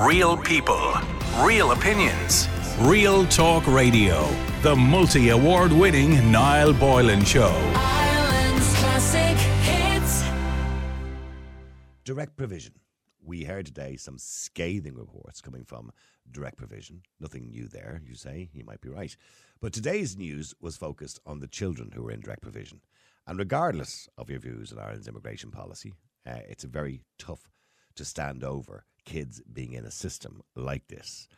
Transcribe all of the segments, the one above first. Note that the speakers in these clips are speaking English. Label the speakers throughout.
Speaker 1: Real people, real opinions.
Speaker 2: Real Talk Radio. The multi award winning Niall Boylan Show.
Speaker 3: Ireland's classic hits.
Speaker 4: Direct provision. We heard today some scathing reports coming from direct provision. Nothing new there, you say. You might be right. But today's news was focused on the children who were in direct provision. And regardless of your views on Ireland's immigration policy, uh, it's very tough to stand over kids being in a system like this.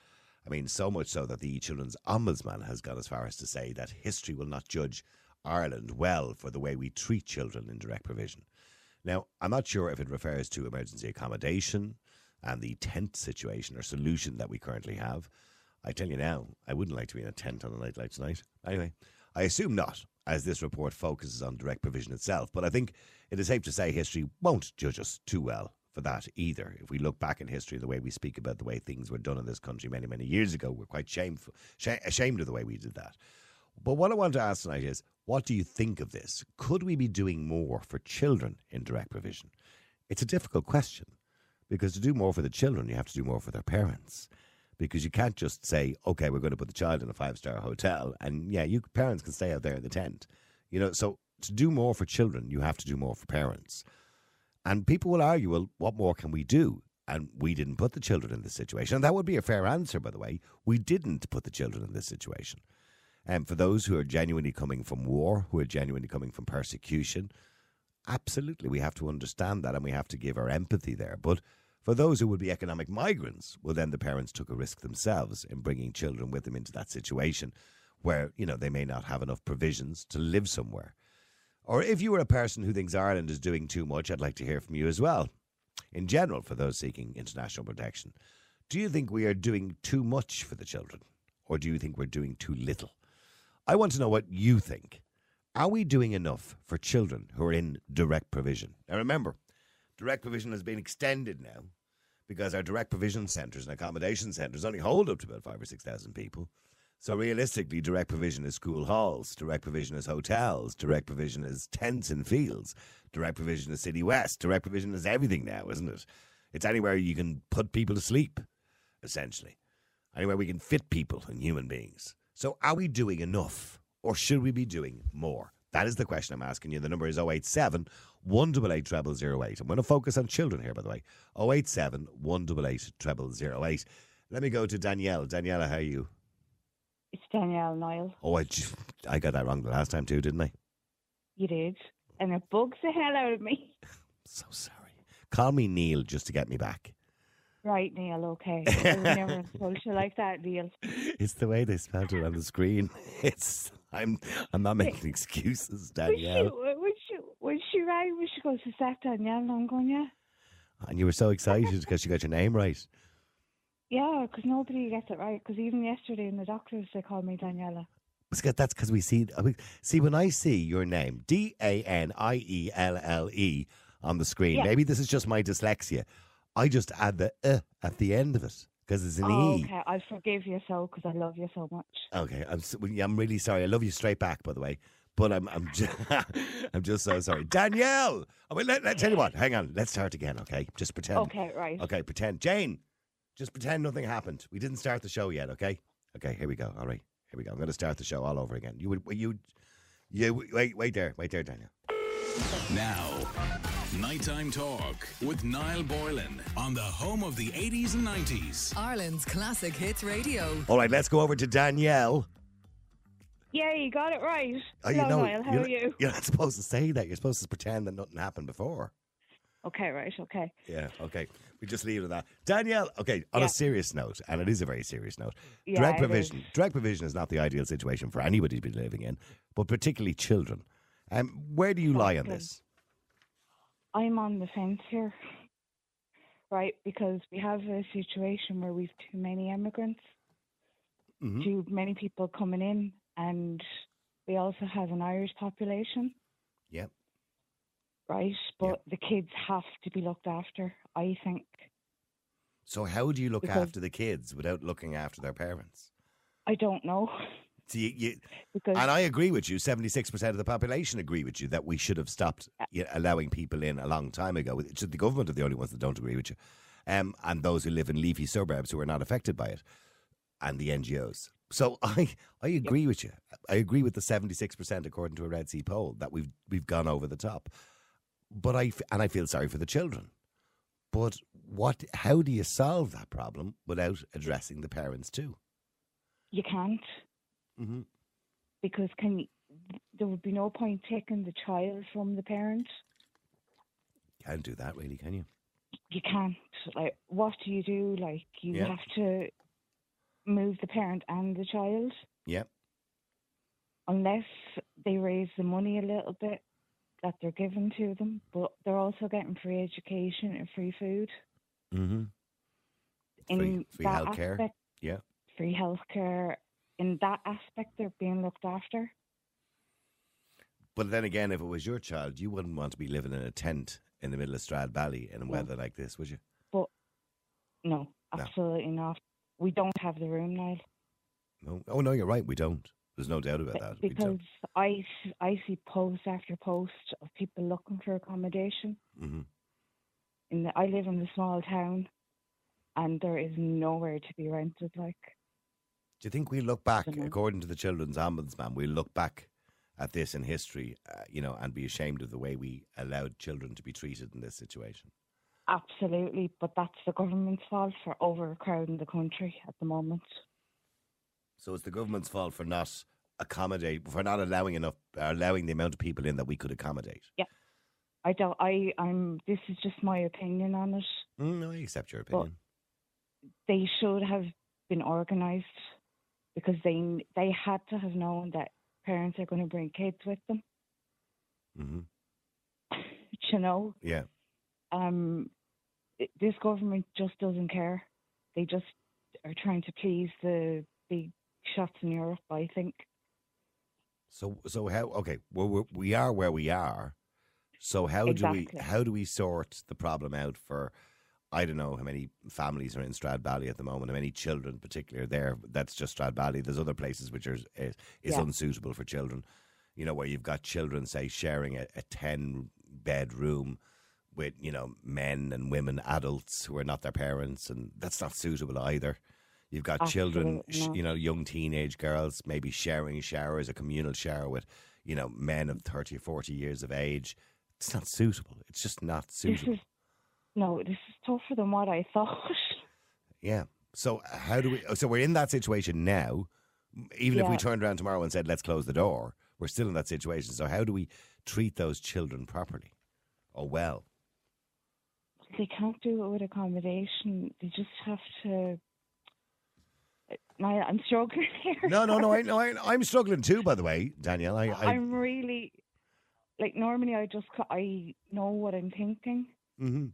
Speaker 4: I mean, so much so that the Children's Ombudsman has gone as far as to say that history will not judge Ireland well for the way we treat children in direct provision. Now, I'm not sure if it refers to emergency accommodation and the tent situation or solution that we currently have. I tell you now, I wouldn't like to be in a tent on a night like tonight. Anyway, I assume not, as this report focuses on direct provision itself. But I think it is safe to say history won't judge us too well for that either. If we look back in history, the way we speak about the way things were done in this country many, many years ago, we're quite shameful, sh- ashamed of the way we did that. But what I want to ask tonight is, what do you think of this? Could we be doing more for children in direct provision? It's a difficult question because to do more for the children, you have to do more for their parents. Because you can't just say, okay, we're going to put the child in a five star hotel, and yeah, you parents can stay out there in the tent. You know, so to do more for children, you have to do more for parents. And people will argue, well, what more can we do? And we didn't put the children in this situation. And that would be a fair answer, by the way. We didn't put the children in this situation. And for those who are genuinely coming from war, who are genuinely coming from persecution, absolutely, we have to understand that and we have to give our empathy there. But for those who would be economic migrants, well, then the parents took a risk themselves in bringing children with them into that situation where, you know, they may not have enough provisions to live somewhere. Or if you were a person who thinks Ireland is doing too much, I'd like to hear from you as well. In general, for those seeking international protection, do you think we are doing too much for the children? Or do you think we're doing too little? I want to know what you think. Are we doing enough for children who are in direct provision? Now, remember, direct provision has been extended now because our direct provision centres and accommodation centres only hold up to about five or 6,000 people. So realistically, direct provision is school halls, direct provision is hotels, direct provision is tents and fields, direct provision is City West, direct provision is everything now, isn't it? It's anywhere you can put people to sleep, essentially. Anywhere we can fit people and human beings. So are we doing enough or should we be doing more? That is the question I'm asking you. The number is 087 188 0008. I'm going to focus on children here, by the way. 087 188 0008. Let me go to Danielle. Daniela, how are you?
Speaker 5: It's Danielle Niall.
Speaker 4: Oh, I, I got that wrong the last time too, didn't I?
Speaker 5: You did. And it bugs the hell out of me.
Speaker 4: So sorry. Call me Neil just to get me back.
Speaker 5: Right, Neil, okay. I would never you like that, Neil.
Speaker 4: It's the way they spelled it on the screen. It's I'm I'm not making excuses,
Speaker 5: When she,
Speaker 4: Danielle.
Speaker 5: when she, when she rang me, she goes, Is that Danielle? And I'm going, Yeah.
Speaker 4: And you were so excited because you got your name right.
Speaker 5: Yeah, because nobody gets it right. Because even yesterday in the doctors, they called me Daniela.
Speaker 4: Because that's because we see see when I see your name D A N I E L L E on the screen.
Speaker 5: Yeah.
Speaker 4: Maybe this is just my dyslexia. I just add the uh at the end of it because it's an
Speaker 5: oh,
Speaker 4: E.
Speaker 5: okay. I forgive you so because I love you so much.
Speaker 4: Okay, I'm s- well, yeah, I'm really sorry. I love you straight back, by the way. But I'm I'm just, I'm just so sorry, Danielle. I mean, let, let tell you what. Hang on. Let's start again. Okay, just pretend.
Speaker 5: Okay, right.
Speaker 4: Okay, pretend. Jane, just pretend nothing happened. We didn't start the show yet. Okay. Okay. Here we go. All right. Here we go. I'm going to start the show all over again. You would you you wait wait there wait there, Daniel.
Speaker 2: Now, Nighttime Talk with Niall Boylan on the home of the 80s and 90s.
Speaker 3: Ireland's classic hits radio.
Speaker 4: All right, let's go over to Danielle.
Speaker 5: Yeah, you got it right.
Speaker 4: Oh,
Speaker 5: Hello,
Speaker 4: you know,
Speaker 5: Niall. How
Speaker 4: you're,
Speaker 5: are you?
Speaker 4: You're not supposed to say that. You're supposed to pretend that nothing happened before.
Speaker 5: Okay, right. Okay.
Speaker 4: Yeah, okay. We just leave it at that. Danielle, okay, on
Speaker 5: Yeah.
Speaker 4: a serious note, and it is a very serious note,
Speaker 5: Yeah,
Speaker 4: direct provision.
Speaker 5: is.
Speaker 4: Direct provision is not the ideal situation for anybody to be living in, but particularly children. Um, where do you lie on this?
Speaker 5: I'm on the fence here, right? Because we have a situation where we've too many immigrants,
Speaker 4: Mhm.
Speaker 5: too many people coming in, and we also have an Irish population. Right? But the kids have to be looked after, I think.
Speaker 4: So how do you look
Speaker 5: Because-
Speaker 4: after the kids without looking after their parents?
Speaker 5: I don't know.
Speaker 4: See, you, you,
Speaker 5: because
Speaker 4: and I agree with you. Seventy-six percent of the population agree with you that we should have stopped you know, allowing people in a long time ago. It's the government are the only ones that don't agree with you. um, and those who live in leafy suburbs who are not affected by it, and the NGOs. So I I agree with you. I agree with the seventy six percent according to a Red C poll that we've we've gone over the top. But I and I feel sorry for the children. But what? How do you solve that problem without addressing the parents too?
Speaker 5: You can't
Speaker 4: Mm-hmm.
Speaker 5: because can you, there would be no point taking the child from the parent.
Speaker 4: Can't do that, really, can you?
Speaker 5: You can't. Like, what do you do? Like, you
Speaker 4: Yeah.
Speaker 5: have to move the parent and the child
Speaker 4: Yeah.
Speaker 5: unless they raise the money a little bit that they're given to them. But they're also getting free education and free food.
Speaker 4: Mm-hmm.
Speaker 5: In
Speaker 4: Free- free
Speaker 5: that
Speaker 4: healthcare.
Speaker 5: aspect,
Speaker 4: Yeah.
Speaker 5: free healthcare. In that aspect, they're being looked after.
Speaker 4: But then again, if it was your child, you wouldn't want to be living in a tent in the middle of Stradbally in a weather like this, would you?
Speaker 5: No,
Speaker 4: No.
Speaker 5: absolutely not. We don't have the room now.
Speaker 4: No. Oh no, you're right. We don't. There's no doubt about that.
Speaker 5: Because. I, I see post after post of people looking for accommodation.
Speaker 4: Mhm.
Speaker 5: In the, I live in a small town, and there is nowhere to be rented. Like
Speaker 4: Do you think we look back, according to the children's ombudsman, we look back at this in history, uh, you know, and be ashamed of the way we allowed children to be treated in this situation?
Speaker 5: absolutely, but that's the government's fault for overcrowding the country at the moment.
Speaker 4: So it's the government's fault for not accommodate, for not allowing enough, uh, allowing the amount of people in that we could accommodate. Yeah.
Speaker 5: I don't. I. I'm. This is just my opinion on it.
Speaker 4: Mm, no, I accept your opinion.
Speaker 5: They should have been organised because they they had to have known that parents are going to bring kids with them.
Speaker 4: hmm
Speaker 5: you know,
Speaker 4: Yeah.
Speaker 5: um, it, this government just doesn't care. They just are trying to please the big shots in Europe. I think.
Speaker 4: So, so how? Okay, well, we're, we are where we are. So how do we how do we sort the problem out for? I don't know how many families are in Stradbally at the moment. How many children, particularly, are there? That's just Stradbally. There's other places which are is, is
Speaker 5: Yeah.
Speaker 4: unsuitable for children. You know, where you've got children, say, sharing a, a ten bed room with you know men and women, adults who are not their parents, and that's not suitable either. You've got children,
Speaker 5: Absolutely
Speaker 4: sh-
Speaker 5: not.
Speaker 4: you know, young teenage girls maybe sharing showers, a communal shower with, you know, men of 30 or 40 years of age. It's not suitable. It's just not
Speaker 5: This
Speaker 4: suitable.
Speaker 5: is no. This is tougher than what I thought.
Speaker 4: Yeah. So how do we? So we're in that situation now. Even if we turned around tomorrow and said, "Let's close the door," we're still in that situation. So how do we treat those children properly? Oh well.
Speaker 5: they can't do it with accommodation. They just have to. My, I'm struggling here.
Speaker 4: No, no, no. I, no I, I'm struggling too. By the way, Danielle. I, I
Speaker 5: I'm really like normally I just I know what I'm thinking,
Speaker 4: mhm.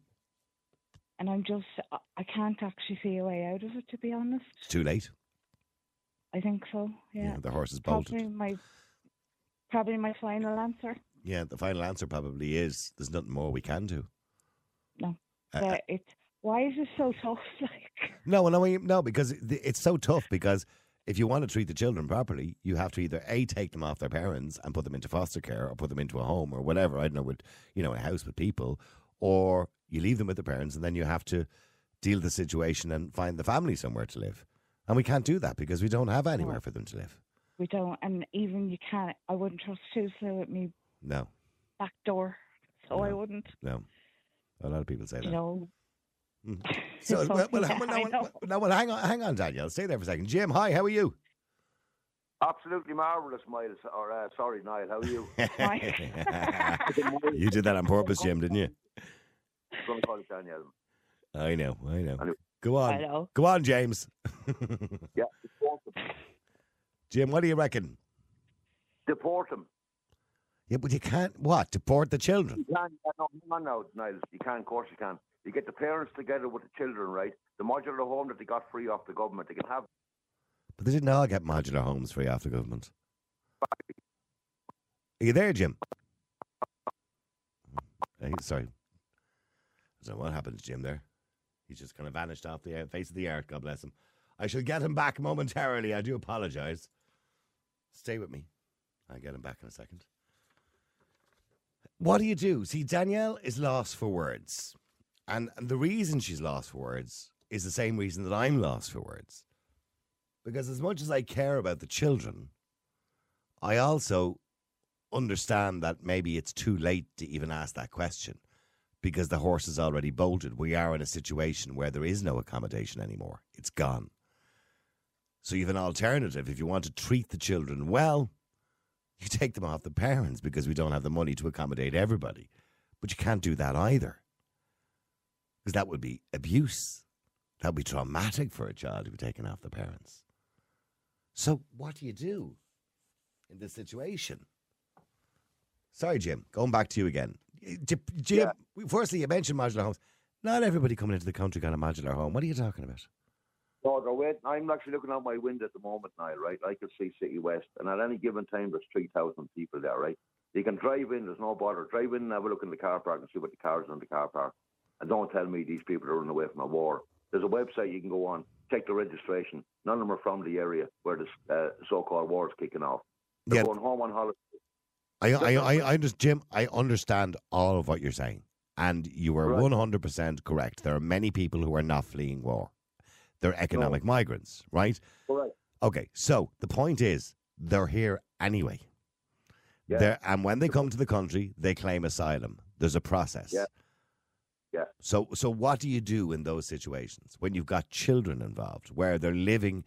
Speaker 5: and I'm just I- can't actually see a way out of it. To be honest,
Speaker 4: It's too late.
Speaker 5: I think so. Yeah,
Speaker 4: the horse is bolted.
Speaker 5: probably my probably my final answer.
Speaker 4: Yeah, the final answer probably is there's nothing more we can do.
Speaker 5: No,
Speaker 4: Uh,
Speaker 5: But it's why is it so tough? Like
Speaker 4: No, no, no, because it's so tough. Because if you want to treat the children properly, you have to either a take them off their parents and put them into foster care, or put them into a home or whatever. I don't know, with you know, a house with people, or you leave them with the parents, and then you have to deal with the situation and find the family somewhere to live. And we can't do that because we don't have anywhere for them to live.
Speaker 5: we don't, and even you can't. I wouldn't trust Tuesday with me
Speaker 4: No,
Speaker 5: back door, so I wouldn't.
Speaker 4: no. A lot of people say
Speaker 5: You
Speaker 4: that.
Speaker 5: know.
Speaker 4: Mhm. So,
Speaker 5: So,
Speaker 4: well, well,
Speaker 5: yeah,
Speaker 4: well, now,
Speaker 5: know.
Speaker 4: now, well, hang on, hang on, Danielle. Stay there for a second. Jim, hi, how are you?
Speaker 6: Absolutely marvellous, Miles. Or, uh, sorry, Niall, how are you?
Speaker 4: you did that on purpose, Jim, didn't you?
Speaker 6: I'm going to call it Danielle.
Speaker 4: I know, I know.
Speaker 6: Anyway.
Speaker 4: Go on.
Speaker 5: I know.
Speaker 4: Go on, James.
Speaker 6: Yeah, deport him.
Speaker 4: Jim, what do you reckon?
Speaker 6: Deport him.
Speaker 4: Yeah, but you can't, what, deport the children?
Speaker 6: You can't, uh, no, hang on now, Niles. You can, of course you can. You get the parents together with the children, right? The modular home that they got free off the government, they can have.
Speaker 4: But they didn't all get modular homes free off the government. Are you there, Jim? Hey, sorry. I what happened to Jim there. He's just kind of vanished off the face of the earth, God bless him. I shall get him back momentarily. I do apologise. Stay with me. I'll get him back in a second. What do you do? See, Danielle is lost for words. And, and the reason she's lost for words is the same reason that I'm lost for words. Because as much as I care about the children, I also understand that maybe it's too late to even ask that question because the horse is already bolted. We are in a situation where there is no accommodation anymore. It's gone. So you have an alternative. If you want to treat the children well, you take them off the parents because we don't have the money to accommodate everybody. But you can't do that either. Because that would be abuse. That would be traumatic for a child to be taken off the parents. So what do you do in this situation? Sorry, Jim. Going back to you again. Eh, J- Jim, firstly, you mentioned modular homes. Not everybody coming into the country got a modular home. What are you talking about?
Speaker 6: No, they're waiting. I'm actually looking out my window at the moment now, right? I can see City West, and at any given time, there's 3,000 people there, right? You can drive in, there's no bother. Drive in and have a look in the car park and see what the cars in the car park. And don't tell me these people are running away from a war. There's a website you can go on, check the registration. None of them are from the area where this uh, so-called war is kicking off. They're
Speaker 4: Yeah.
Speaker 6: going home on holiday.
Speaker 4: I, I, I, I just, Jim, I understand all of what you're saying. And you are
Speaker 6: Right.
Speaker 4: 100% correct. There are many people who are not fleeing war. They're economic migrants, right?
Speaker 6: Correct.
Speaker 4: Okay, so the point is, they're here anyway.
Speaker 6: Yeah.
Speaker 4: They're, and when they come to the country, they claim asylum. There's a process.
Speaker 6: Yeah. Yeah.
Speaker 4: So, so what do you do in those situations when you've got children involved, where they're living,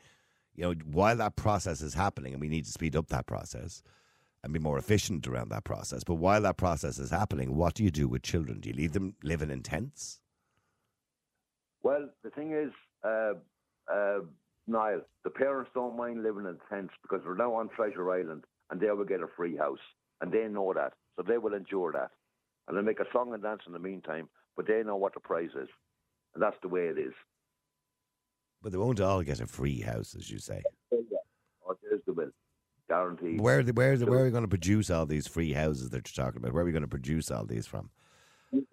Speaker 4: you know, while that process is happening, and we need to speed up that process and be more efficient around that process. But while that process is happening, what do you do with children? Do you leave them living in tents?
Speaker 6: Well, the thing is, uh, uh, Niall, the parents don't mind living in tents because they're now on Treasure Island and they will get a free house. And they know that. So they will endure that. And they make a song and dance in the meantime, but they know what the price is. And that's the way it is.
Speaker 4: But they won't all get a free house, as you say.
Speaker 6: Oh, there's the will. Guaranteed.
Speaker 4: Where, the, where, the, where are we going to produce all these free houses that you're talking about? Where are we going to produce all these from?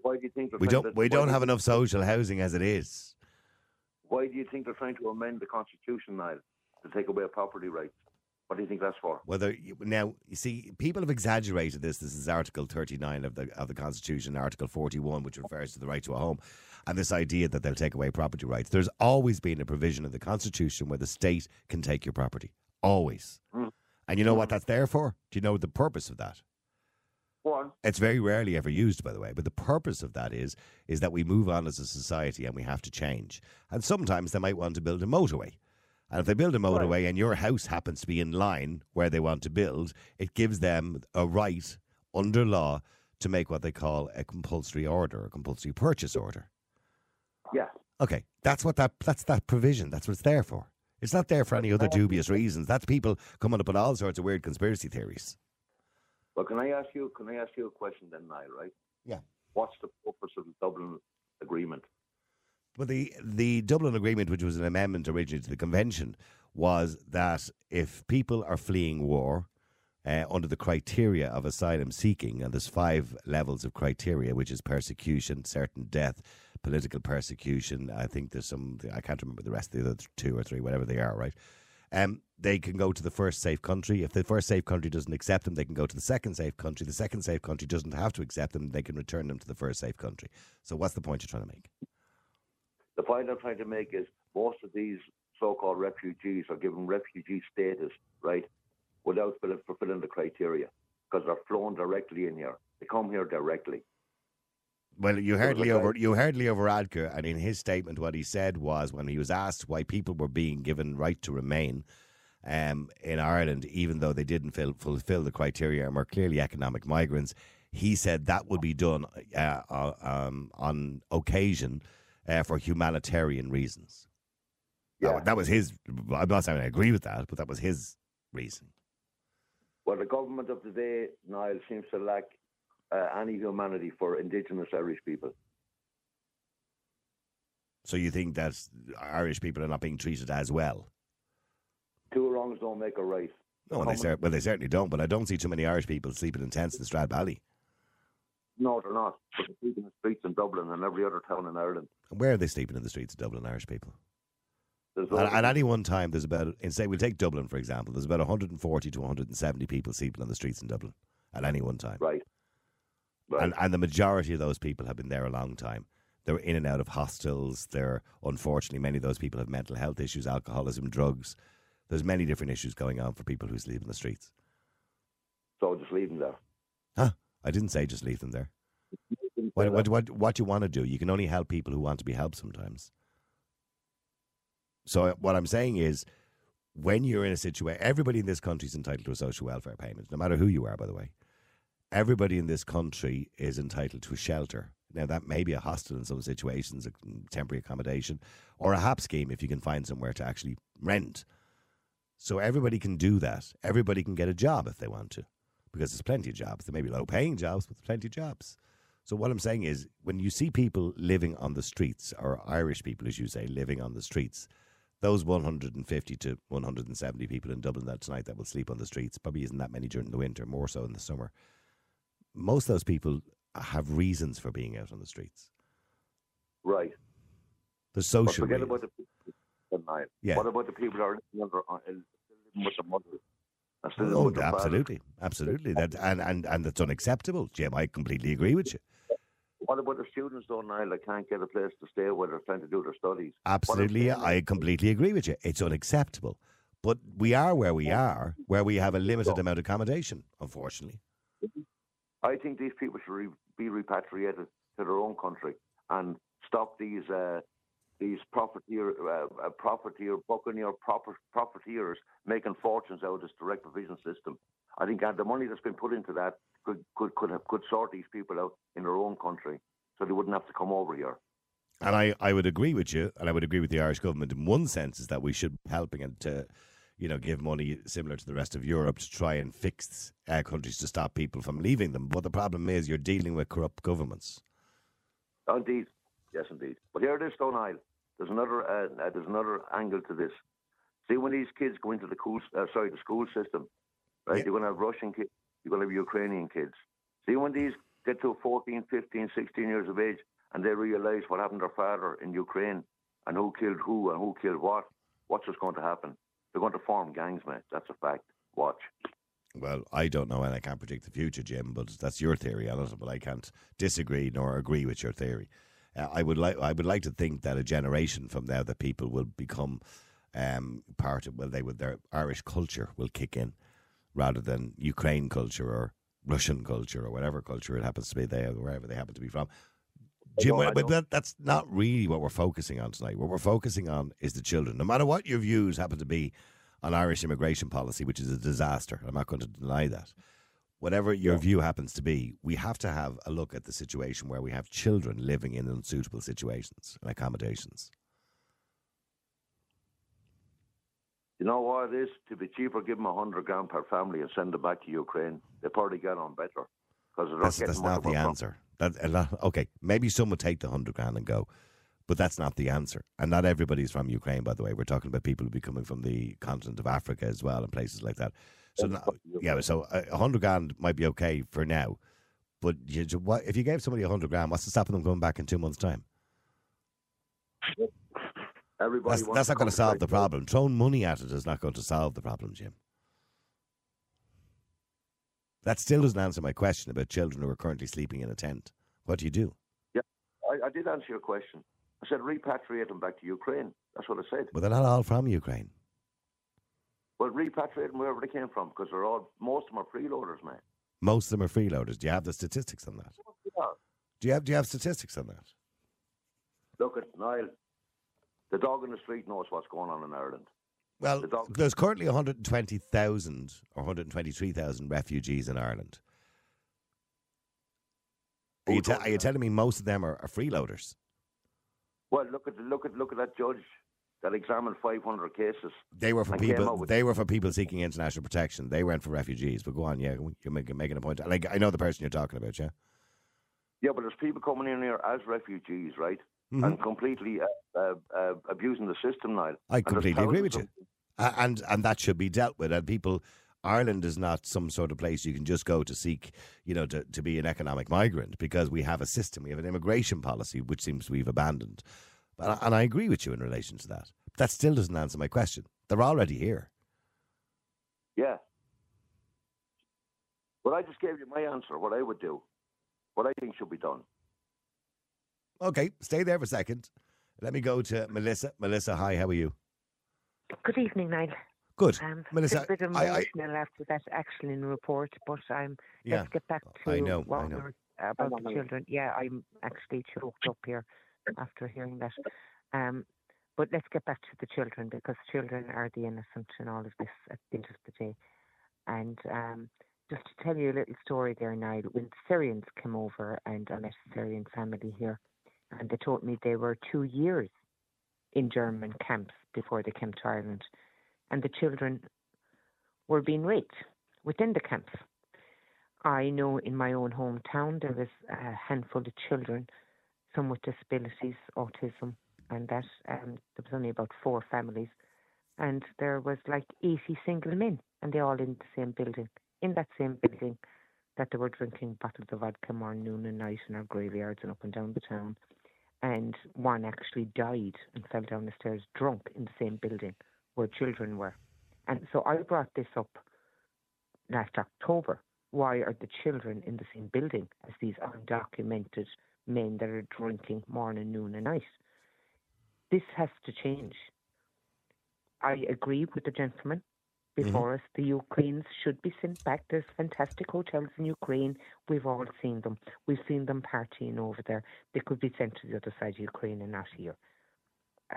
Speaker 6: Why do you think
Speaker 4: We don't. We don't have enough social housing as it is.
Speaker 6: Why do you think they're trying to amend the Constitution, Niall, to take away property rights? What do you think that's for?
Speaker 4: Whether you- now you see, people have exaggerated this. This is Article thirty nine of the of the Constitution, Article forty one, which refers to the right to a home, and this idea that they'll take away property rights. There's always been a provision in the Constitution where the state can take your property. Always.
Speaker 6: Mm.
Speaker 4: And you know what that's there for? Do you know the purpose of that?
Speaker 6: Go on.
Speaker 4: It's very rarely ever used, by the way. But the purpose of that is is that we move on as a society and we have to change. And sometimes they might want to build a motorway. And if they build a motorway and your house happens to be in line where they want to build, it gives them a right under law to make what they call a compulsory order, a compulsory purchase order.
Speaker 6: Yeah.
Speaker 4: Okay, that's what that that's that provision. That's what it's there for. It's not there for any other dubious reasons. That's people coming up with all sorts of weird conspiracy theories.
Speaker 6: Well, can I ask you? Can I ask you a question then, Niall? Right?
Speaker 4: Yeah.
Speaker 6: What's the purpose of the Dublin Agreement?
Speaker 4: But the the Dublin Agreement, which was an amendment originally to the convention, was that if people are fleeing war uh, under the criteria of asylum seeking, and there's five levels of criteria, which is persecution, certain death, political persecution. I think there's some. I can't remember the rest of the other two or three, whatever they are. Right. Um, they can go to the first safe country. If the first safe country doesn't accept them, they can go to the second safe country. The second safe country doesn't have to accept them; they can return them to the first safe country. So, what's the point you're trying to make?
Speaker 6: The point I'm trying to make is most of these so-called refugees are given refugee status, right, without fulfilling the criteria because they're flown directly in here. They come here directly.
Speaker 4: Well, you heard Leo, over, you heard Leo Varadkar, and in his statement, what he said was when he was asked why people were being given right to remain um, in Ireland, even though they didn't fill, fulfill the criteria and were clearly economic migrants, he said that would be done uh, uh, um, on occasion uh, for humanitarian reasons. That,
Speaker 6: Yeah.
Speaker 4: that was his. I'm not saying I agree with that, but that was his reason.
Speaker 6: Well, the government of today, Niall, seems to lack uh, any humanity for Indigenous Irish people.
Speaker 4: So you think that Irish people are not being treated as well?
Speaker 6: Two wrongs don't make a right.
Speaker 4: No, they, cer- well, they certainly don't. But I don't see too many Irish people sleeping in tents in Stradbally.
Speaker 6: No, they're not. But they're sleeping in the streets in Dublin and every other town in Ireland.
Speaker 4: And where are they sleeping in the streets of Dublin, Irish people?
Speaker 6: There's
Speaker 4: At, at any one time, there's about, in say, we'll take Dublin, for example, there's about 140 to 170 people sleeping on the streets in Dublin at any one time.
Speaker 6: right. Right.
Speaker 4: And, and the majority of those people have been there a long time. They're in and out of hostels. They're unfortunately many of those people have mental health issues, alcoholism, drugs. There's many different issues going on for people who sleep in the streets.
Speaker 6: So just leave them there.
Speaker 4: Huh? I didn't say just leave them there. What, what, what, what you want to do, you can only help people who want to be helped sometimes. So, uh, what I'm saying is, when you're in a situation, everybody in this country is entitled to a social welfare payment, no matter who you are, by the way. Everybody in this country is entitled to a shelter. Now, that may be a hostel in some situations, a temporary accommodation, or a HAP scheme if you can find somewhere to actually rent. So, everybody can do that. Everybody can get a job if they want to, because there's plenty of jobs. There may be low paying jobs, but there's plenty of jobs. So what I'm saying is, when you see people living on the streets, or Irish people, as you say, living on the streets, those 150 to 170 people in Dublin that tonight that will sleep on the streets probably isn't that many during the winter, more so in the summer. Most of those people have reasons for being out on the streets.
Speaker 6: Right.
Speaker 4: The
Speaker 6: But
Speaker 4: social
Speaker 6: forget
Speaker 4: reasons.
Speaker 6: about the people tonight.
Speaker 4: Yeah.
Speaker 6: What about the people that are living, under, living with the mothers? And still living
Speaker 4: Oh,
Speaker 6: with their fathers?
Speaker 4: absolutely, absolutely. That and, and and that's unacceptable, Jim. I completely agree with you.
Speaker 6: What about the students, though, Niall, They can't get a place to stay where they're trying to do their studies?
Speaker 4: Absolutely, I completely agree with you. It's unacceptable. But we are where we are, where we have a limited amount of accommodation, unfortunately.
Speaker 6: I think these people should re- be repatriated to their own country and stop these uh, these profiteer, uh, uh, profiteer, buccaneer proper, profiteers making fortunes out of this direct provision system. I think uh, the money that's been put into that could could could, have, could sort these people out in their own country, so they wouldn't have to come over here.
Speaker 4: And I, I would agree with you, and I would agree with the Irish government in one sense is that we should be helping and to, you know, give money similar to the rest of Europe to try and fix uh, countries to stop people from leaving them. But the problem is you're dealing with corrupt governments.
Speaker 6: Indeed, yes, indeed. But here it is, Stone Isle. There's another uh, uh, there's another angle to this. See, when these kids go into the cool, uh, sorry, the school system, right?
Speaker 4: Yeah.
Speaker 6: You're going to have Russian kids, you're going to have Ukrainian kids. See, when these get to 14, 15, 16 years of age, and they realise what happened to their father in Ukraine, and who killed who, and who killed what, what's just going to happen? They're going to form gangs, mate. That's a fact. Watch.
Speaker 4: Well, I don't know, and I can't predict the future, Jim. But that's your theory on it. But I can't disagree nor agree with your theory. Uh, I would like, I would like to think that a generation from now, the people will become um, part of, well, they would their Irish culture will kick in, rather than Ukraine culture or Russian culture or whatever culture it happens to be there, wherever they happen to be from. Jim,
Speaker 6: I
Speaker 4: but that, that's not really what we're focusing on tonight. What we're focusing on is the children. No matter what your views happen to be on Irish immigration policy, which is a disaster, I'm not going to deny that. Whatever your view happens to be, we have to have a look at the situation where we have children living in unsuitable situations and accommodations.
Speaker 6: You know what it is? To be cheaper, give them a hundred grand per family and send them back to Ukraine. They probably get on better because they're
Speaker 4: That's,
Speaker 6: not
Speaker 4: that's not the answer. That- okay, maybe some would take the hundred grand and go, but that's not the answer. And not everybody's from Ukraine, by the way. We're talking about people who be coming from the continent of Africa as well and places like that. So
Speaker 6: Yeah,
Speaker 4: no-
Speaker 6: but you-
Speaker 4: yeah, so a a hundred grand might be okay for now, but you, what, if you gave somebody a hundred grand, what's to stop them going back in two months' time?
Speaker 6: Everybody
Speaker 4: That's, that's not going to solve the problem. Throwing money at it is not going to solve the problem, Jim. That still doesn't answer my question about children who are currently sleeping in a tent. What do you do?
Speaker 6: I, I did answer your question. I said repatriate them back to Ukraine. That's what I said.
Speaker 4: But they're not all from Ukraine.
Speaker 6: Well, repatriate them wherever they came from because they're all most of them are freeloaders, man.
Speaker 4: Most of them are freeloaders. Do you have the statistics on that?
Speaker 6: Yeah.
Speaker 4: Do you have Do you have statistics on that?
Speaker 6: Look at Niall. The dog in the street knows what's going on in Ireland.
Speaker 4: Well,
Speaker 6: The dog-
Speaker 4: there's currently 120,000 or 123,000 refugees in Ireland. Are you, te- are
Speaker 6: you
Speaker 4: telling me most of them are, are freeloaders?
Speaker 6: Well, look at the, look at look at that judge that examined 500 cases.
Speaker 4: They were for people. They were for people seeking international protection. They weren't for refugees. But go on, yeah, you're making, making a point. Like I know the person you're talking about, yeah.
Speaker 6: Yeah, but there's people coming in here as refugees, right?
Speaker 4: Mhm.
Speaker 6: And completely uh, uh, uh, abusing the system now.
Speaker 4: I completely agree with you, and and that should be dealt with. And people, Ireland is not some sort of place you can just go to seek, you know, to, to be an economic migrant because we have a system, we have an immigration policy which seems we've abandoned. And I, agree with you in relation to that. But That still doesn't answer my question. They're already here.
Speaker 6: Yeah. But I just gave you my answer, what I would do, what I think should be done.
Speaker 4: Okay, stay there for a second. Let me go to Melissa. Melissa, hi, how are you?
Speaker 7: Good evening, Niall.
Speaker 4: Good.
Speaker 7: Um,
Speaker 4: Melissa,
Speaker 7: a bit
Speaker 4: I- I-
Speaker 7: emotional after that Action report, but um,
Speaker 4: Yeah,
Speaker 7: let's get back to
Speaker 4: I know,
Speaker 7: what
Speaker 4: I know.
Speaker 7: we were about the children. Yeah, I'm actually choked up here after hearing that. Um, but let's get back to the children because children are the innocent in all of this at the end of the day. And um, just to tell you a little story there, Niall, when the Syrians came over and I met a Syrian family here, and they told me they were two years in German camps before they came to Ireland, and the children were being raped within the camps. I know in my own hometown there was a handful of children, some with disabilities, autism, and that. Um, there was only about four families, and there was like 80 single men, and they all in the same building, in that same building that they were drinking bottles of vodka morning, noon, and night in our graveyards and up and down the town. And one actually died and fell down the stairs drunk in the same building where children were. And so I brought this up last October. Why are the children in the same building as these undocumented men that are drinking morning, noon, and night? This has to change. I agree with the gentleman before us. The Ukrainians should be sent back. There's fantastic hotels in Ukraine. We've all seen them. We've seen them partying over there. They could be sent to the other side of Ukraine and not here.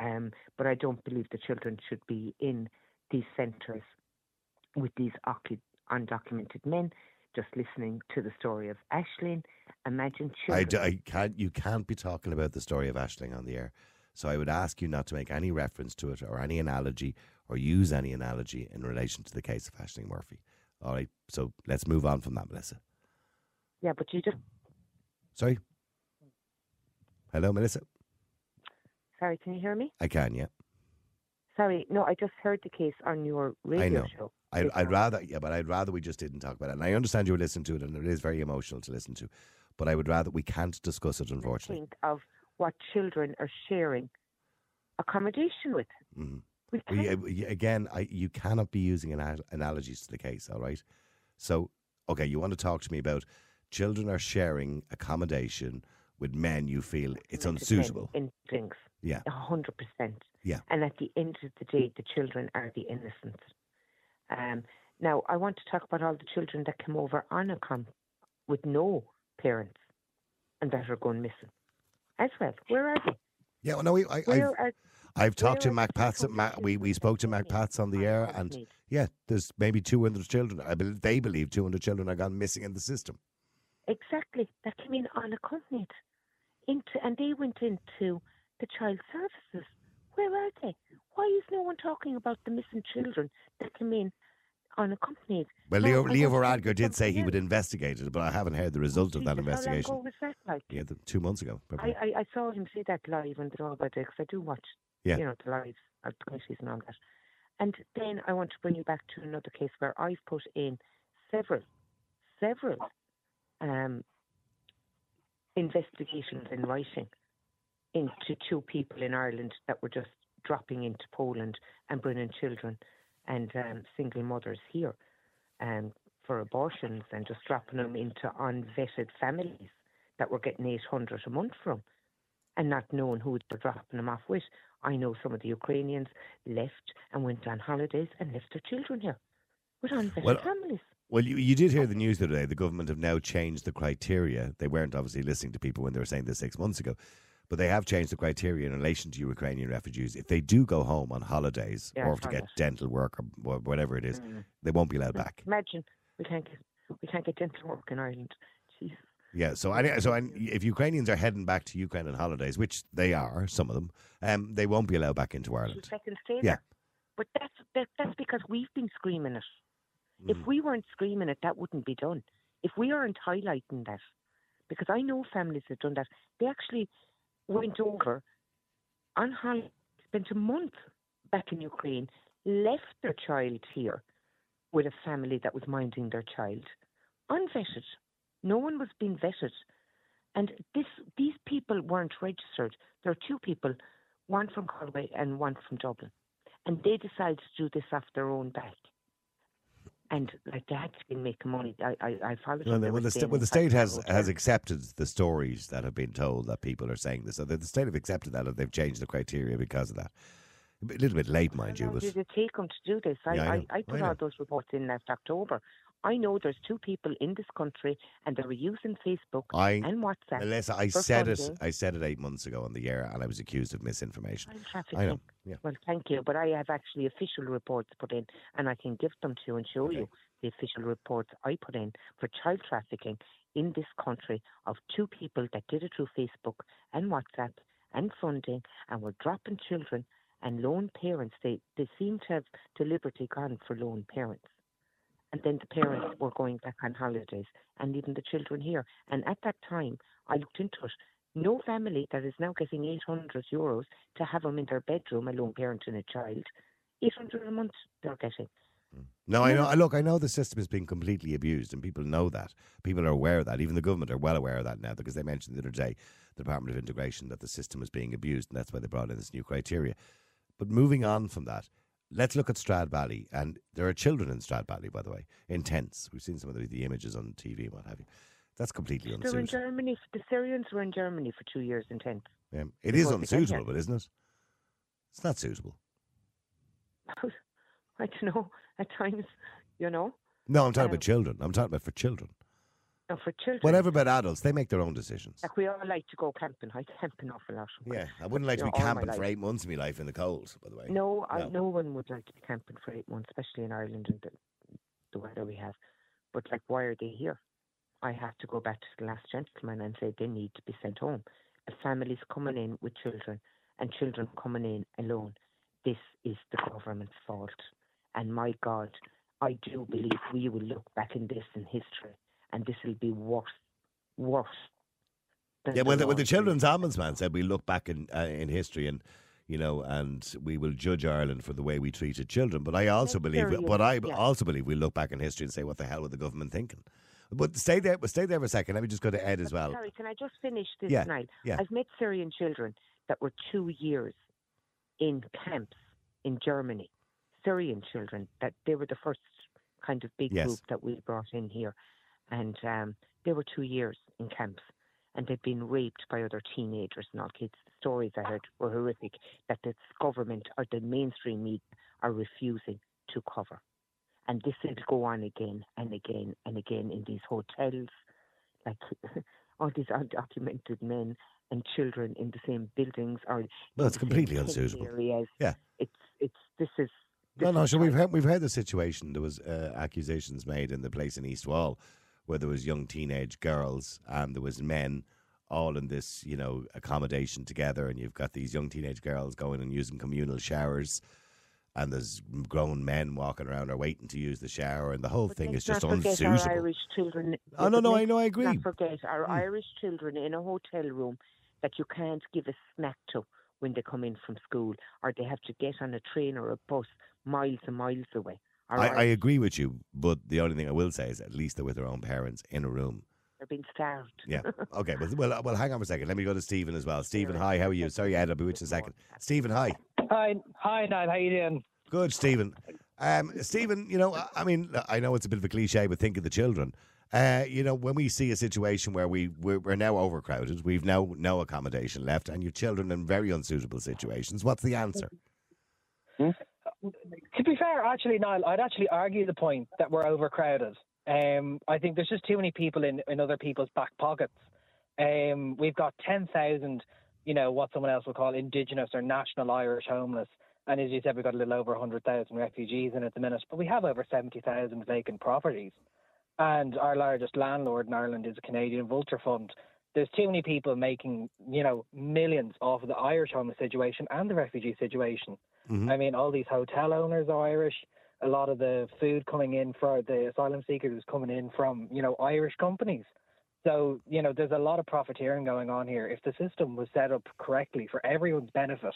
Speaker 7: Um, but I don't believe the children should be in these centres with these ocu- undocumented men. Just listening to the story of Ashling, imagine
Speaker 4: I,
Speaker 7: children.
Speaker 4: d- I can't. You can't be talking about the story of Ashling on the air. So I would ask you not to make any reference to it or any analogy or use any analogy in relation to the case of Ashling Murphy. All right. So let's move on from that, Melissa.
Speaker 7: yeah, but you just
Speaker 4: Sorry. Hello, Melissa.
Speaker 7: sorry. Can you hear me?
Speaker 4: I can. Yeah.
Speaker 7: Sorry, no. I just heard the case on your radio
Speaker 4: know.
Speaker 7: show.
Speaker 4: I'd, I'd rather, yeah, but I'd rather we just didn't talk about it. And I understand you were listening to it, and it is very emotional to listen to. But I would rather we can't discuss it, unfortunately.
Speaker 7: think of what children are sharing accommodation with.
Speaker 4: Mhm.
Speaker 7: We
Speaker 4: Well, yeah, yeah, again, I, you cannot be using ana- analogies to the case. All right. So, okay, you want to talk to me about children are sharing accommodation with men you feel it's unsuitable.
Speaker 7: in things.
Speaker 4: Yeah.
Speaker 7: A hundred percent.
Speaker 4: Yeah.
Speaker 7: And at the end of the day, the children are the innocent. Um, now, I want to talk about all the children that came over on a com with no parents and that are going missing as well. Where are they?
Speaker 4: Yeah, well, no, we, I, I've,
Speaker 7: are
Speaker 4: I've talked to Mac Pats. Mac, we, we spoke to Mac Pats on the air, and yeah, there's maybe 200 children. I believe they believe 200 children are gone missing in the system.
Speaker 7: Exactly. That came in unaccompanied. Into and they went into the child services. Where are they? Why is no one talking about the missing children that came in unaccompanied?
Speaker 4: Well, Leo, Leo Varadkar did say he would investigate it, but I haven't heard the result of that
Speaker 7: Jesus, How
Speaker 4: investigation.
Speaker 7: long ago was that like?
Speaker 4: Yeah, the, two months ago.
Speaker 7: I. I, I saw him say that live on the by because I do watch,
Speaker 4: Yeah.
Speaker 7: you know, the lives of the committees and all that. And then I want to bring you back to another case where I've put in several, several um, investigations in writing into two people in Ireland that were just dropping into Poland and bringing children and um, single mothers here um, for abortions and just dropping them into unvetted families that were getting 800 a month from and not knowing who they're dropping them off with. I know some of the Ukrainians left and went on holidays and left their children here with unvetted
Speaker 4: Well,
Speaker 7: families.
Speaker 4: Well, you, you did hear the news the other day. The government have now changed the criteria. They weren't obviously listening to people when they were saying this six months ago, but they have changed the criteria in relation to Ukrainian refugees. If they do go home on holidays
Speaker 7: Yeah,
Speaker 4: or
Speaker 7: I
Speaker 4: to get dental work or whatever it is,
Speaker 7: Mm.
Speaker 4: they won't be allowed back.
Speaker 7: Imagine we can't get we can't get dental work in Ireland. Jesus.
Speaker 4: Yeah. So, any, so any- if Ukrainians are heading back to Ukraine on holidays, which they are, some of them, um, they won't be allowed back into Ireland. Yeah.
Speaker 7: But that's that, that's because we've been screaming it. If
Speaker 4: Mm.
Speaker 7: we weren't screaming it, that wouldn't be done. If we aren't highlighting that, because I know families have done that. They actually went over on holiday, spent a month back in Ukraine, left their child here with a family that was minding their child, unvetted. No one was being vetted. And this these people weren't registered. There are two people, one from Galway and one from Dublin. And they decided to do this off their own back. And like they had been making money. I I, I followed.
Speaker 4: Well, well, the, sta- well, the state has
Speaker 7: five-star
Speaker 4: has accepted the stories that have been told that people are saying this. So the, the state have accepted that, and they've changed the criteria because of that. A little bit late, mind you, but
Speaker 7: did it take them to do this? I,
Speaker 4: Yeah, I
Speaker 7: I. I, put all those reports in last October. I know there's two people in this country and they were using Facebook
Speaker 4: I,
Speaker 7: and WhatsApp.
Speaker 4: Melissa, I said it. I said it eight months ago on the air, and I was accused of misinformation. I know. Yeah.
Speaker 7: Well, thank you, but I have actually official reports put in, and I can give them to you and show
Speaker 4: Okay.
Speaker 7: you the official reports I put in for child trafficking in this country of two people that did it through Facebook and WhatsApp and funding, and were dropping children and lone parents. They they seem to have deliberately gone for lone parents. And then the parents were going back on holidays and leaving the children here. And at that time, I looked into it. No family that is now getting 800 euros to have them in their bedroom, a lone parent and a child, 800 a month they're getting. Mm.
Speaker 4: No, I know. I Look, I know the system is being completely abused, and people know that. People are aware of that. Even the government are well aware of that now because they mentioned the other day, the Department of Integration, that the system is being abused, and that's why they brought in this new criteria. But moving on from that, let's look at Stradbally, and there are children in Stradbally, by the way, in tents. We've seen some of the, the images on TV and what have you. That's completely
Speaker 7: They're in
Speaker 4: unsuitable.
Speaker 7: Germany. The Syrians were in Germany for two years in tents.
Speaker 4: Yeah. It is
Speaker 7: before they get here.
Speaker 4: unsuitable, but isn't it? It's not suitable.
Speaker 7: I don't know. At times, you know,
Speaker 4: No, I'm talking
Speaker 7: Um,
Speaker 4: about children. I'm talking about for children.
Speaker 7: For children.
Speaker 4: Whatever about adults, they make their own decisions.
Speaker 7: Like we all like to go camping. I camp an awful lot.
Speaker 4: Yeah, I wouldn't like to be
Speaker 7: know, all my
Speaker 4: camping for eight months of my life in the cold, by the way.
Speaker 7: No, I,
Speaker 4: No.
Speaker 7: no one would like to be camping for eight months, especially in Ireland and the, the weather we have. But like, why are they here? I have to go back to the last gentleman and say they need to be sent home. A family's coming in with children and children coming in alone. This is the government's fault. And my God, I do believe we will look back in this in history and this will be worse, worse. than
Speaker 4: Yeah, well, the, well,
Speaker 7: one
Speaker 4: the children's ombudsman said we look back in uh, in history and you know, and we will judge Ireland for the way we treated children. But I also
Speaker 7: That's
Speaker 4: believe,
Speaker 7: serious,
Speaker 4: but I
Speaker 7: yeah.
Speaker 4: also believe we look back in history and say, what the hell were the government thinking? But stay there, stay there for a second. Let me just go to Ed as well.
Speaker 7: Sorry, can I just finish this
Speaker 4: Yeah,
Speaker 7: night?
Speaker 4: yeah.
Speaker 7: I've met Syrian children that were two years in camps in Germany. Syrian children that they were the first kind of big
Speaker 4: Yes.
Speaker 7: group that we brought in here, and um, they were two years in camps, and they'd been raped by other teenagers and all kids. The stories I heard were horrific. That the government or the mainstream media are refusing to cover, and this will go on again and again and again in these hotels, like all these undocumented men and children in the same buildings or
Speaker 4: Well, it's completely unsuitable.
Speaker 7: Areas.
Speaker 4: Yeah.
Speaker 7: it's it's this is.
Speaker 4: No, no, sure. We've heard, we've heard the situation. There was uh, accusations made in the place in East Wall where there was young teenage girls and there was men all in this, you know, accommodation together, and you've got these young teenage girls going and using communal showers, and there's grown men walking around or waiting to use the shower, and the whole
Speaker 7: But
Speaker 4: thing is just
Speaker 7: forget our
Speaker 4: unsuitable.
Speaker 7: Irish children.
Speaker 4: Oh, no, no, I know, I agree.
Speaker 7: Not forget our
Speaker 4: Hmm.
Speaker 7: Irish children in a hotel room that you can't give a snack to when they come in from school, or they have to get on a train or a bus miles and miles away. Our
Speaker 4: I, I agree with you, but the only thing I will say is at least they're with their own parents in a room.
Speaker 7: They're being starved.
Speaker 4: Yeah. Okay. Well, well, well, hang on for a second. Let me go to Stephen as well. Stephen, hi. How are you? Sorry, Ed. I'll be with you in a second. Stephen, hi.
Speaker 8: Hi, hi, Niall. How you doing?
Speaker 4: Good, Stephen. Um, Stephen, you know, I- I mean, I know it's a bit of a cliche, but think of the children. Uh, you know, when we see a situation where we we're, we're now overcrowded, we've now no accommodation left, and your children in very unsuitable situations. What's the answer?
Speaker 8: To be fair, actually, Niall, I'd actually argue the point that we're overcrowded. Um, I think there's just too many people in, in other people's back pockets. Um, we've got 10,000, you know, what someone else would call indigenous or national Irish homeless. And as you said, we've got a little over 100,000 refugees in at the minute, but we have over 70,000 vacant properties. And our largest landlord in Ireland is a Canadian Vulture Fund. There's too many people making, you know, millions off of the Irish homeless situation and the refugee situation.
Speaker 4: Mhm.
Speaker 8: I mean, all these hotel owners are Irish. A lot of the food coming in for the asylum seekers is coming in from, you know, Irish companies. So, you know, there's a lot of profiteering going on here. If the system was set up correctly for everyone's benefit,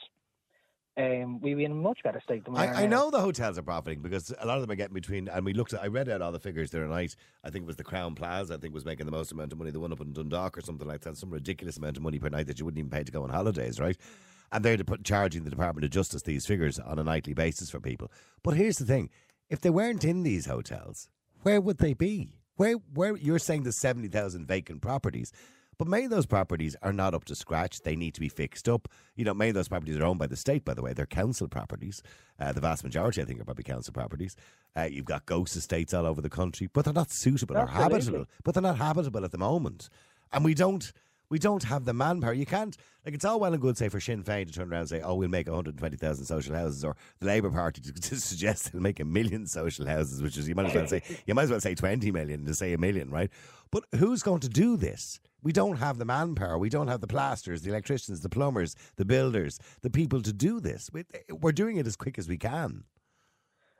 Speaker 8: um, we'd be in a much better state than we are
Speaker 4: I, I
Speaker 8: now.
Speaker 4: know the hotels are profiting because a lot of them are getting between, and we looked at, I read out all the figures there other night. I think it was the Crowne Plaza, I think was making the most amount of money, the one up in Dundalk or something like that, some ridiculous amount of money per night that you wouldn't even pay to go on holidays, right? And they're to put, charging the Department of Justice these figures on a nightly basis for people. But here's the thing if they weren't in these hotels, where would they be? Where, where you're saying there's 70,000 vacant properties, but many of those properties are not up to scratch. They need to be fixed up. You know, many of those properties are owned by the state, by the way. They're council properties. Uh, the vast majority, I think, are probably council properties. Uh, you've got ghost estates all over the country, but they're not suitable or habitable. But they're not habitable at the moment, and we don't. We don't have the manpower. You can't like it's all well and good, say for Sinn Féin to turn around and say, "Oh, we'll make 120,000 social houses," or the Labour Party to, to suggest they'll make a million social houses, which is you might as well say you might as well say 20 million to say a million, right? But who's going to do this? We don't have the manpower. We don't have the plasters, the electricians, the plumbers, the builders, the people to do this. We- We're doing it as quick as we can.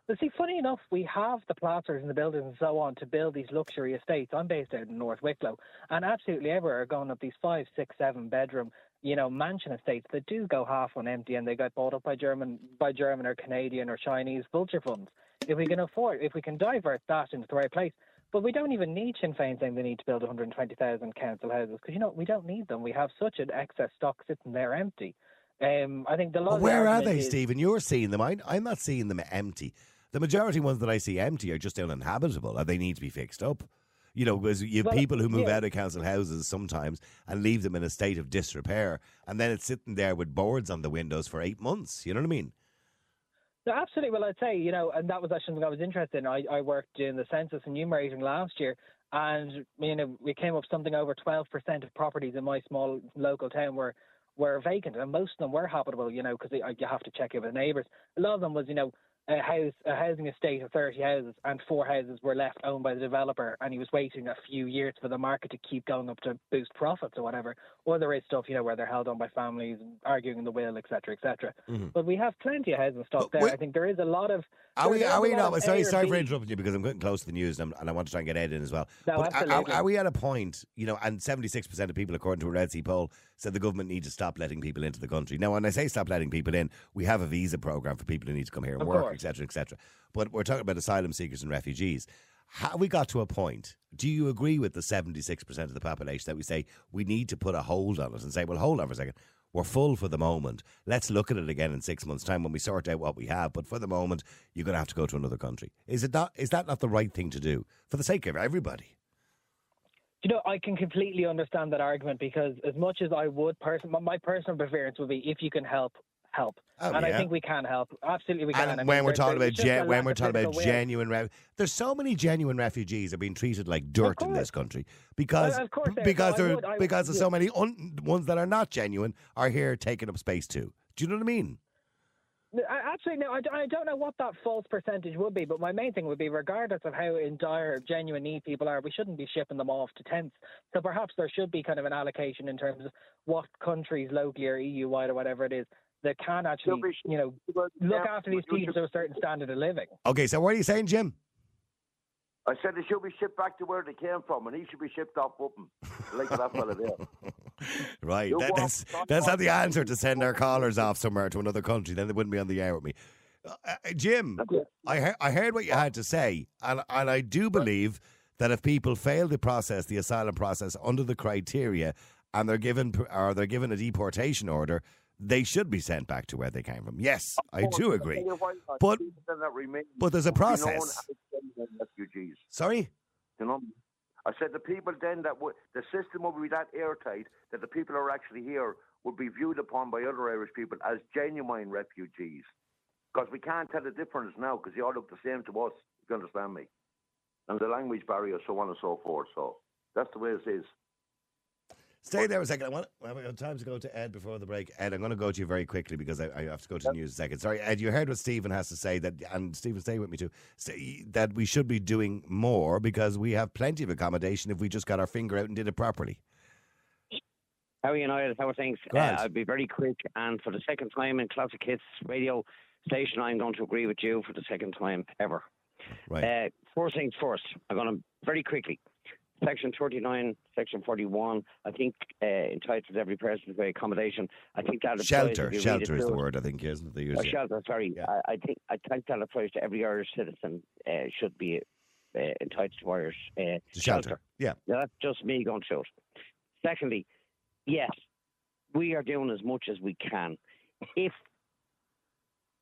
Speaker 8: But see, funny enough, we have the plasters and the builders and so on to build these luxury estates. I'm based out in North Wicklow, and absolutely everywhere are going up these five, six, seven bedroom, you know, mansion estates that do go half on empty, and they get bought up by German, by German or Canadian or Chinese vulture funds. If we can afford, if we can divert that into the right place, but we don't even need Sinn Féin saying they need to build 120,000 council houses because you know we don't need them. We have such an excess stock sitting there empty. Um, I think the of
Speaker 4: where are they,
Speaker 8: is-
Speaker 4: Stephen? You're seeing them. I, I'm not seeing them empty. The majority ones that I see empty are just uninhabitable and they need to be fixed up. You know, because you have
Speaker 8: Well,
Speaker 4: people who move
Speaker 8: yeah.
Speaker 4: out of council houses sometimes and leave them in a state of disrepair, and then it's sitting there with boards on the windows for eight months. You know what I mean?
Speaker 8: No, absolutely. Well, I'd say, you know, and that was actually something I was interested in. I, I worked in the census enumerating last year, and, you know, we came up something over 12% of properties in my small local town were, were vacant, and most of them were habitable, you know, because you have to check in with neighbours. A lot of them was, you know, a house, a housing estate of 30 houses, and four houses were left owned by the developer, and he was waiting a few years for the market to keep going up to boost profits or whatever. Or there is stuff, you know, where they're held on by families, and arguing the will, etc., etc. Mm-hmm. But we have plenty of housing stock
Speaker 4: But
Speaker 8: there.
Speaker 4: we-
Speaker 8: I think there is a lot of.
Speaker 4: Are we? Are we not? Sorry, sorry for interrupting you because I'm getting close to the news and, and I want to try and get Ed in as well.
Speaker 8: No,
Speaker 4: but are- are, are we at a point? You know, and 76 percent of people, according to a Red C poll, said the government needs to stop letting people into the country. Now, when I say stop letting people in, we have a visa program for people who need to come here and
Speaker 8: Of
Speaker 4: work,
Speaker 8: course.
Speaker 4: Etc., etc. But we're talking about asylum seekers and refugees. Have we got to a point? Do you agree with the 76% of the population that we say we need to put a hold on it and say, well, hold on for a second. We're full for the moment. Let's look at it again in six months' time when we sort out what we have. But for the moment, you're going to have to go to another country. Is it not? Is that not the right thing to do for the sake of everybody?
Speaker 8: You know, I can completely understand that argument because as much as I would, person, my personal preference would be if you can help, help.
Speaker 4: Oh,
Speaker 8: and
Speaker 4: yeah.
Speaker 8: I think we can help. Absolutely, we can.
Speaker 4: And
Speaker 8: I mean,
Speaker 4: when we're talking about gen- when we're talking about genuine, re- there's so many genuine refugees are being treated like dirt in this country uh, because
Speaker 8: Well, of course they are.
Speaker 4: because
Speaker 8: So
Speaker 4: there
Speaker 8: would-
Speaker 4: because of so many un- ones that are not genuine are here taking up space too. Do you know what I mean?
Speaker 8: Actually, no, I don't know what that false percentage would be, but my main thing would be, regardless of how in dire, genuine need people are, we shouldn't be shipping them off to tents. So perhaps there should be kind of an allocation in terms of what countries locally or EU wide or whatever it is that can actually,
Speaker 6: be-
Speaker 8: you know, look after these people to a certain standard of living.
Speaker 4: Okay, so what are you saying, Jim?
Speaker 6: I said they should be shipped back to where they came from, and he should be shipped off with them, like that fella there.
Speaker 4: Right, that, that's that's not the answer to send our callers off somewhere to another country. Then they wouldn't be on the air with me. Uh, uh, Jim, I he- I heard what you had to say, and and I do believe that if people fail to process the asylum process under the criteria, and they're given p- or they're given a deportation order, they should be sent back to where they came from. Yes, I do agree. But- but there's a process. Sorry.
Speaker 6: You know, I said the people then that would the system would be that airtight that the people who are actually here would be viewed upon by other Irish people as genuine refugees. Because we can't tell the difference now because they all look the same to us. If you understand me? And the language barrier, so on and so forth. So that's the way it is.
Speaker 4: Stay there a second. I want well, we have time to go to Ed before the break. Ed, I'm going to go to you very quickly because I, I have to go to the news a second. Sorry, Ed, you heard what Stephen has to say that, and Stephen, stay with me too. Say that we should be doing more because we have plenty of accommodation if we just got our finger out and did it properly.
Speaker 9: How are you, Niall? How are things? Uh, I'll be very quick. And for the second time in Classic Hits radio station, I'm going to agree with you for the second time ever.
Speaker 4: Right.
Speaker 9: Uh, first things first, I'm going to very quickly. Section 39, Section 41, I think uh, entitles every person to accommodation. I think that applies
Speaker 4: shelter,
Speaker 9: if you read
Speaker 4: shelter is the word I think, isn't it? They use
Speaker 9: Oh, shelter, sorry.
Speaker 4: Yeah.
Speaker 9: I, I think I think that applies to every Irish citizen. Uh, should be uh, entitled to Irish uh,
Speaker 4: The shelter. Yeah.
Speaker 9: now, that's just me going through it. Secondly, yes, we are doing as much as we can. If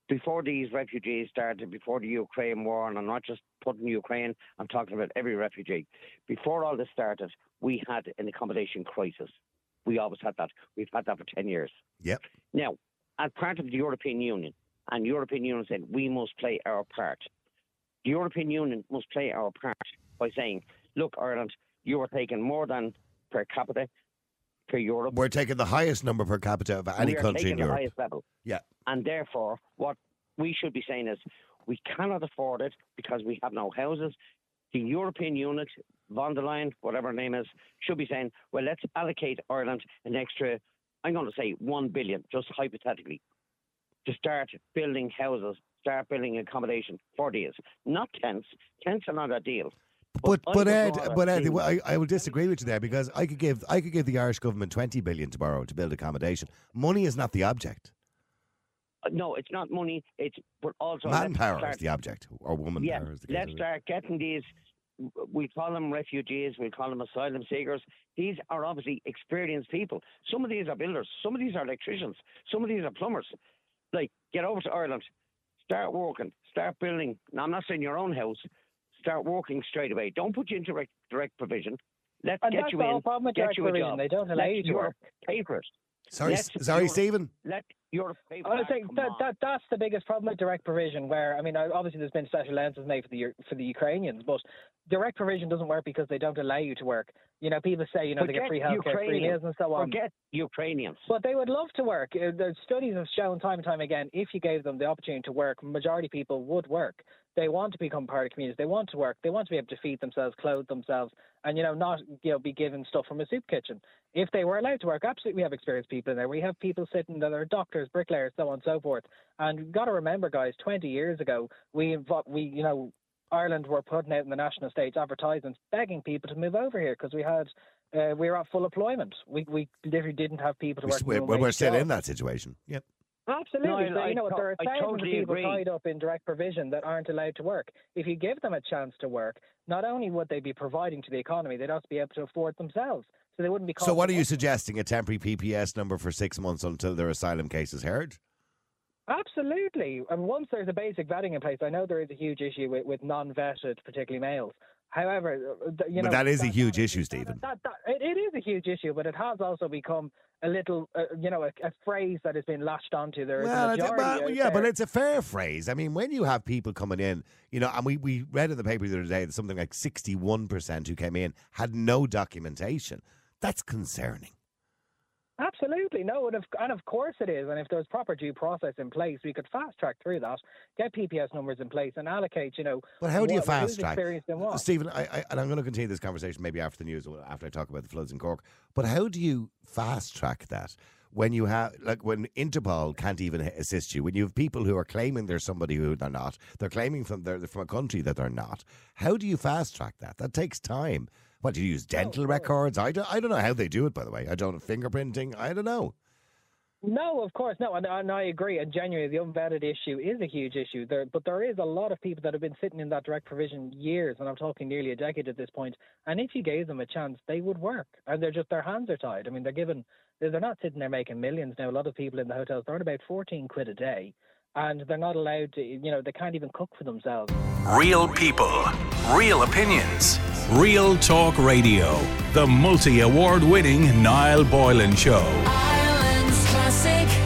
Speaker 9: before these refugees started, before the Ukraine war, and I'm not just putting Ukraine, I'm talking about every refugee. Before all this started, we had an accommodation crisis. We always had that. We've had that for 10 years.
Speaker 4: Yep.
Speaker 9: Now, as part of the European Union, and the European Union said we must play our part. The European Union must play our part by saying, look, Ireland, you are taking more than per capita per Europe.
Speaker 4: We're taking the highest number per capita of any country in
Speaker 9: the
Speaker 4: Europe.
Speaker 9: highest level.
Speaker 4: Yeah.
Speaker 9: And therefore, what we should be saying is we cannot afford it because we have no houses. The European unit, von der Leyen, whatever her name is, should be saying, well, let's allocate Ireland an extra, I'm going to say 1 billion, just hypothetically, to start building houses, start building accommodation for these. Not tents. Tents are not a deal.
Speaker 4: But
Speaker 9: I
Speaker 4: but Ed, but Ed, I, I will disagree with you there because I could give I could give the Irish government twenty billion to borrow to build accommodation. Money is not the object.
Speaker 9: Uh, No, it's not money. It's but also
Speaker 4: Manpower
Speaker 9: start-
Speaker 4: is the object, or woman
Speaker 9: yeah,
Speaker 4: power is the case.
Speaker 9: let's start getting these. We call them refugees. We call them asylum seekers. These are obviously experienced people. Some of these are builders. Some of these are electricians. Some of these are plumbers. Like, get over to Ireland, start working, start building. Now, I'm not saying your own house. Start working straight away. Don't put you into direct, direct provision. Let's
Speaker 8: And
Speaker 9: get you
Speaker 8: the whole
Speaker 9: in.
Speaker 8: problem with
Speaker 9: get you a
Speaker 8: provision.
Speaker 9: job.
Speaker 8: They don't allow
Speaker 9: Let
Speaker 8: you to work.
Speaker 9: Pay for it.
Speaker 4: Sorry,
Speaker 9: Let
Speaker 4: s- sorry,
Speaker 9: Europe-
Speaker 4: Stephen.
Speaker 9: Let Europe pay for
Speaker 8: I was
Speaker 9: that.
Speaker 8: that, that that's the biggest problem with direct provision. Where I mean, obviously there's been special allowances made for the for the Ukrainians, but direct provision doesn't work because they don't allow you to work. You know, people say you know they get free healthcare, free
Speaker 9: Ukrainians.
Speaker 8: meals, and so on.
Speaker 9: Forget Ukrainians.
Speaker 8: But they would love to work. Uh, The studies have shown time and time again, if you gave them the opportunity to work, majority of people would work. They want to become part of communities. They want to work. They want to be able to feed themselves, clothe themselves, and you know not you know be given stuff from a soup kitchen. If they were allowed to work, absolutely, we have experienced people in there. We have people sitting that are doctors, bricklayers, so on and so forth. And you've got to remember, guys, 20 years ago, we we you know Ireland were putting out in the national stage advertisements begging people to move over here because we had uh, we were at full employment. We we literally didn't have people to
Speaker 4: We
Speaker 8: work.
Speaker 4: We're, we're still in that situation. Yep.
Speaker 8: Absolutely.
Speaker 9: No, I-
Speaker 8: so, you know,
Speaker 9: to-
Speaker 8: there are
Speaker 9: I
Speaker 8: thousands
Speaker 9: totally
Speaker 8: of people
Speaker 9: agree.
Speaker 8: tied up in direct provision that aren't allowed to work. If you give them a chance to work, not only would they be providing to the economy, they'd also be able to afford themselves. So they wouldn't be.
Speaker 4: So, what are you suggesting? A temporary PPS number for six months until their asylum case is heard?
Speaker 8: Absolutely. And once there's a basic vetting in place, I know there is a huge issue with, with non-vetted, particularly males. However, uh, you
Speaker 4: But
Speaker 8: know
Speaker 4: that is a huge issue, Stephen.
Speaker 8: That, that, it, it is a huge issue, but it has also become a little, uh, you know, a, a phrase that has been latched onto. there.
Speaker 4: Well,
Speaker 8: a
Speaker 4: it's,
Speaker 8: majority
Speaker 4: well,
Speaker 8: out
Speaker 4: yeah, but it's a fair phrase. I mean, when you have people coming in, you know, and we, we read in the paper the other day that something like 61% who came in had no documentation. That's concerning.
Speaker 8: Absolutely, no, and of, and of course it is. And if there's proper due process in place, we could fast track through that, get PPS numbers in place, and allocate. You know,
Speaker 4: But how do you
Speaker 8: what-
Speaker 4: fast track? Stephen, I, I, and I'm going to continue this conversation maybe after the news after I talk about the floods in Cork. But how do you fast track that when you have, like, when Interpol can't even assist you, when you have people who are claiming they're somebody who they're not, they're claiming from they're from a country that they're not. How do you fast track that? That takes time. What do you use? Dental records? I don't, I don't know how they do it. By the way, I don't fingerprinting. I don't know.
Speaker 8: No, of course, no, and, and I agree. And genuinely, the unvetted issue is a huge issue. There, but there is a lot of people that have been sitting in that direct provision years, and I'm talking nearly a decade at this point. And if you gave them a chance, they would work. And they're just their hands are tied. I mean, they're given. They're not sitting there making millions now. A lot of people in the hotels they're about 14 quid a day, and they're not allowed to. You know, they can't even cook for themselves.
Speaker 1: Real people, real opinions.
Speaker 2: Real Talk Radio. The multi award winning Niall Boylan Show.
Speaker 3: Ireland's classic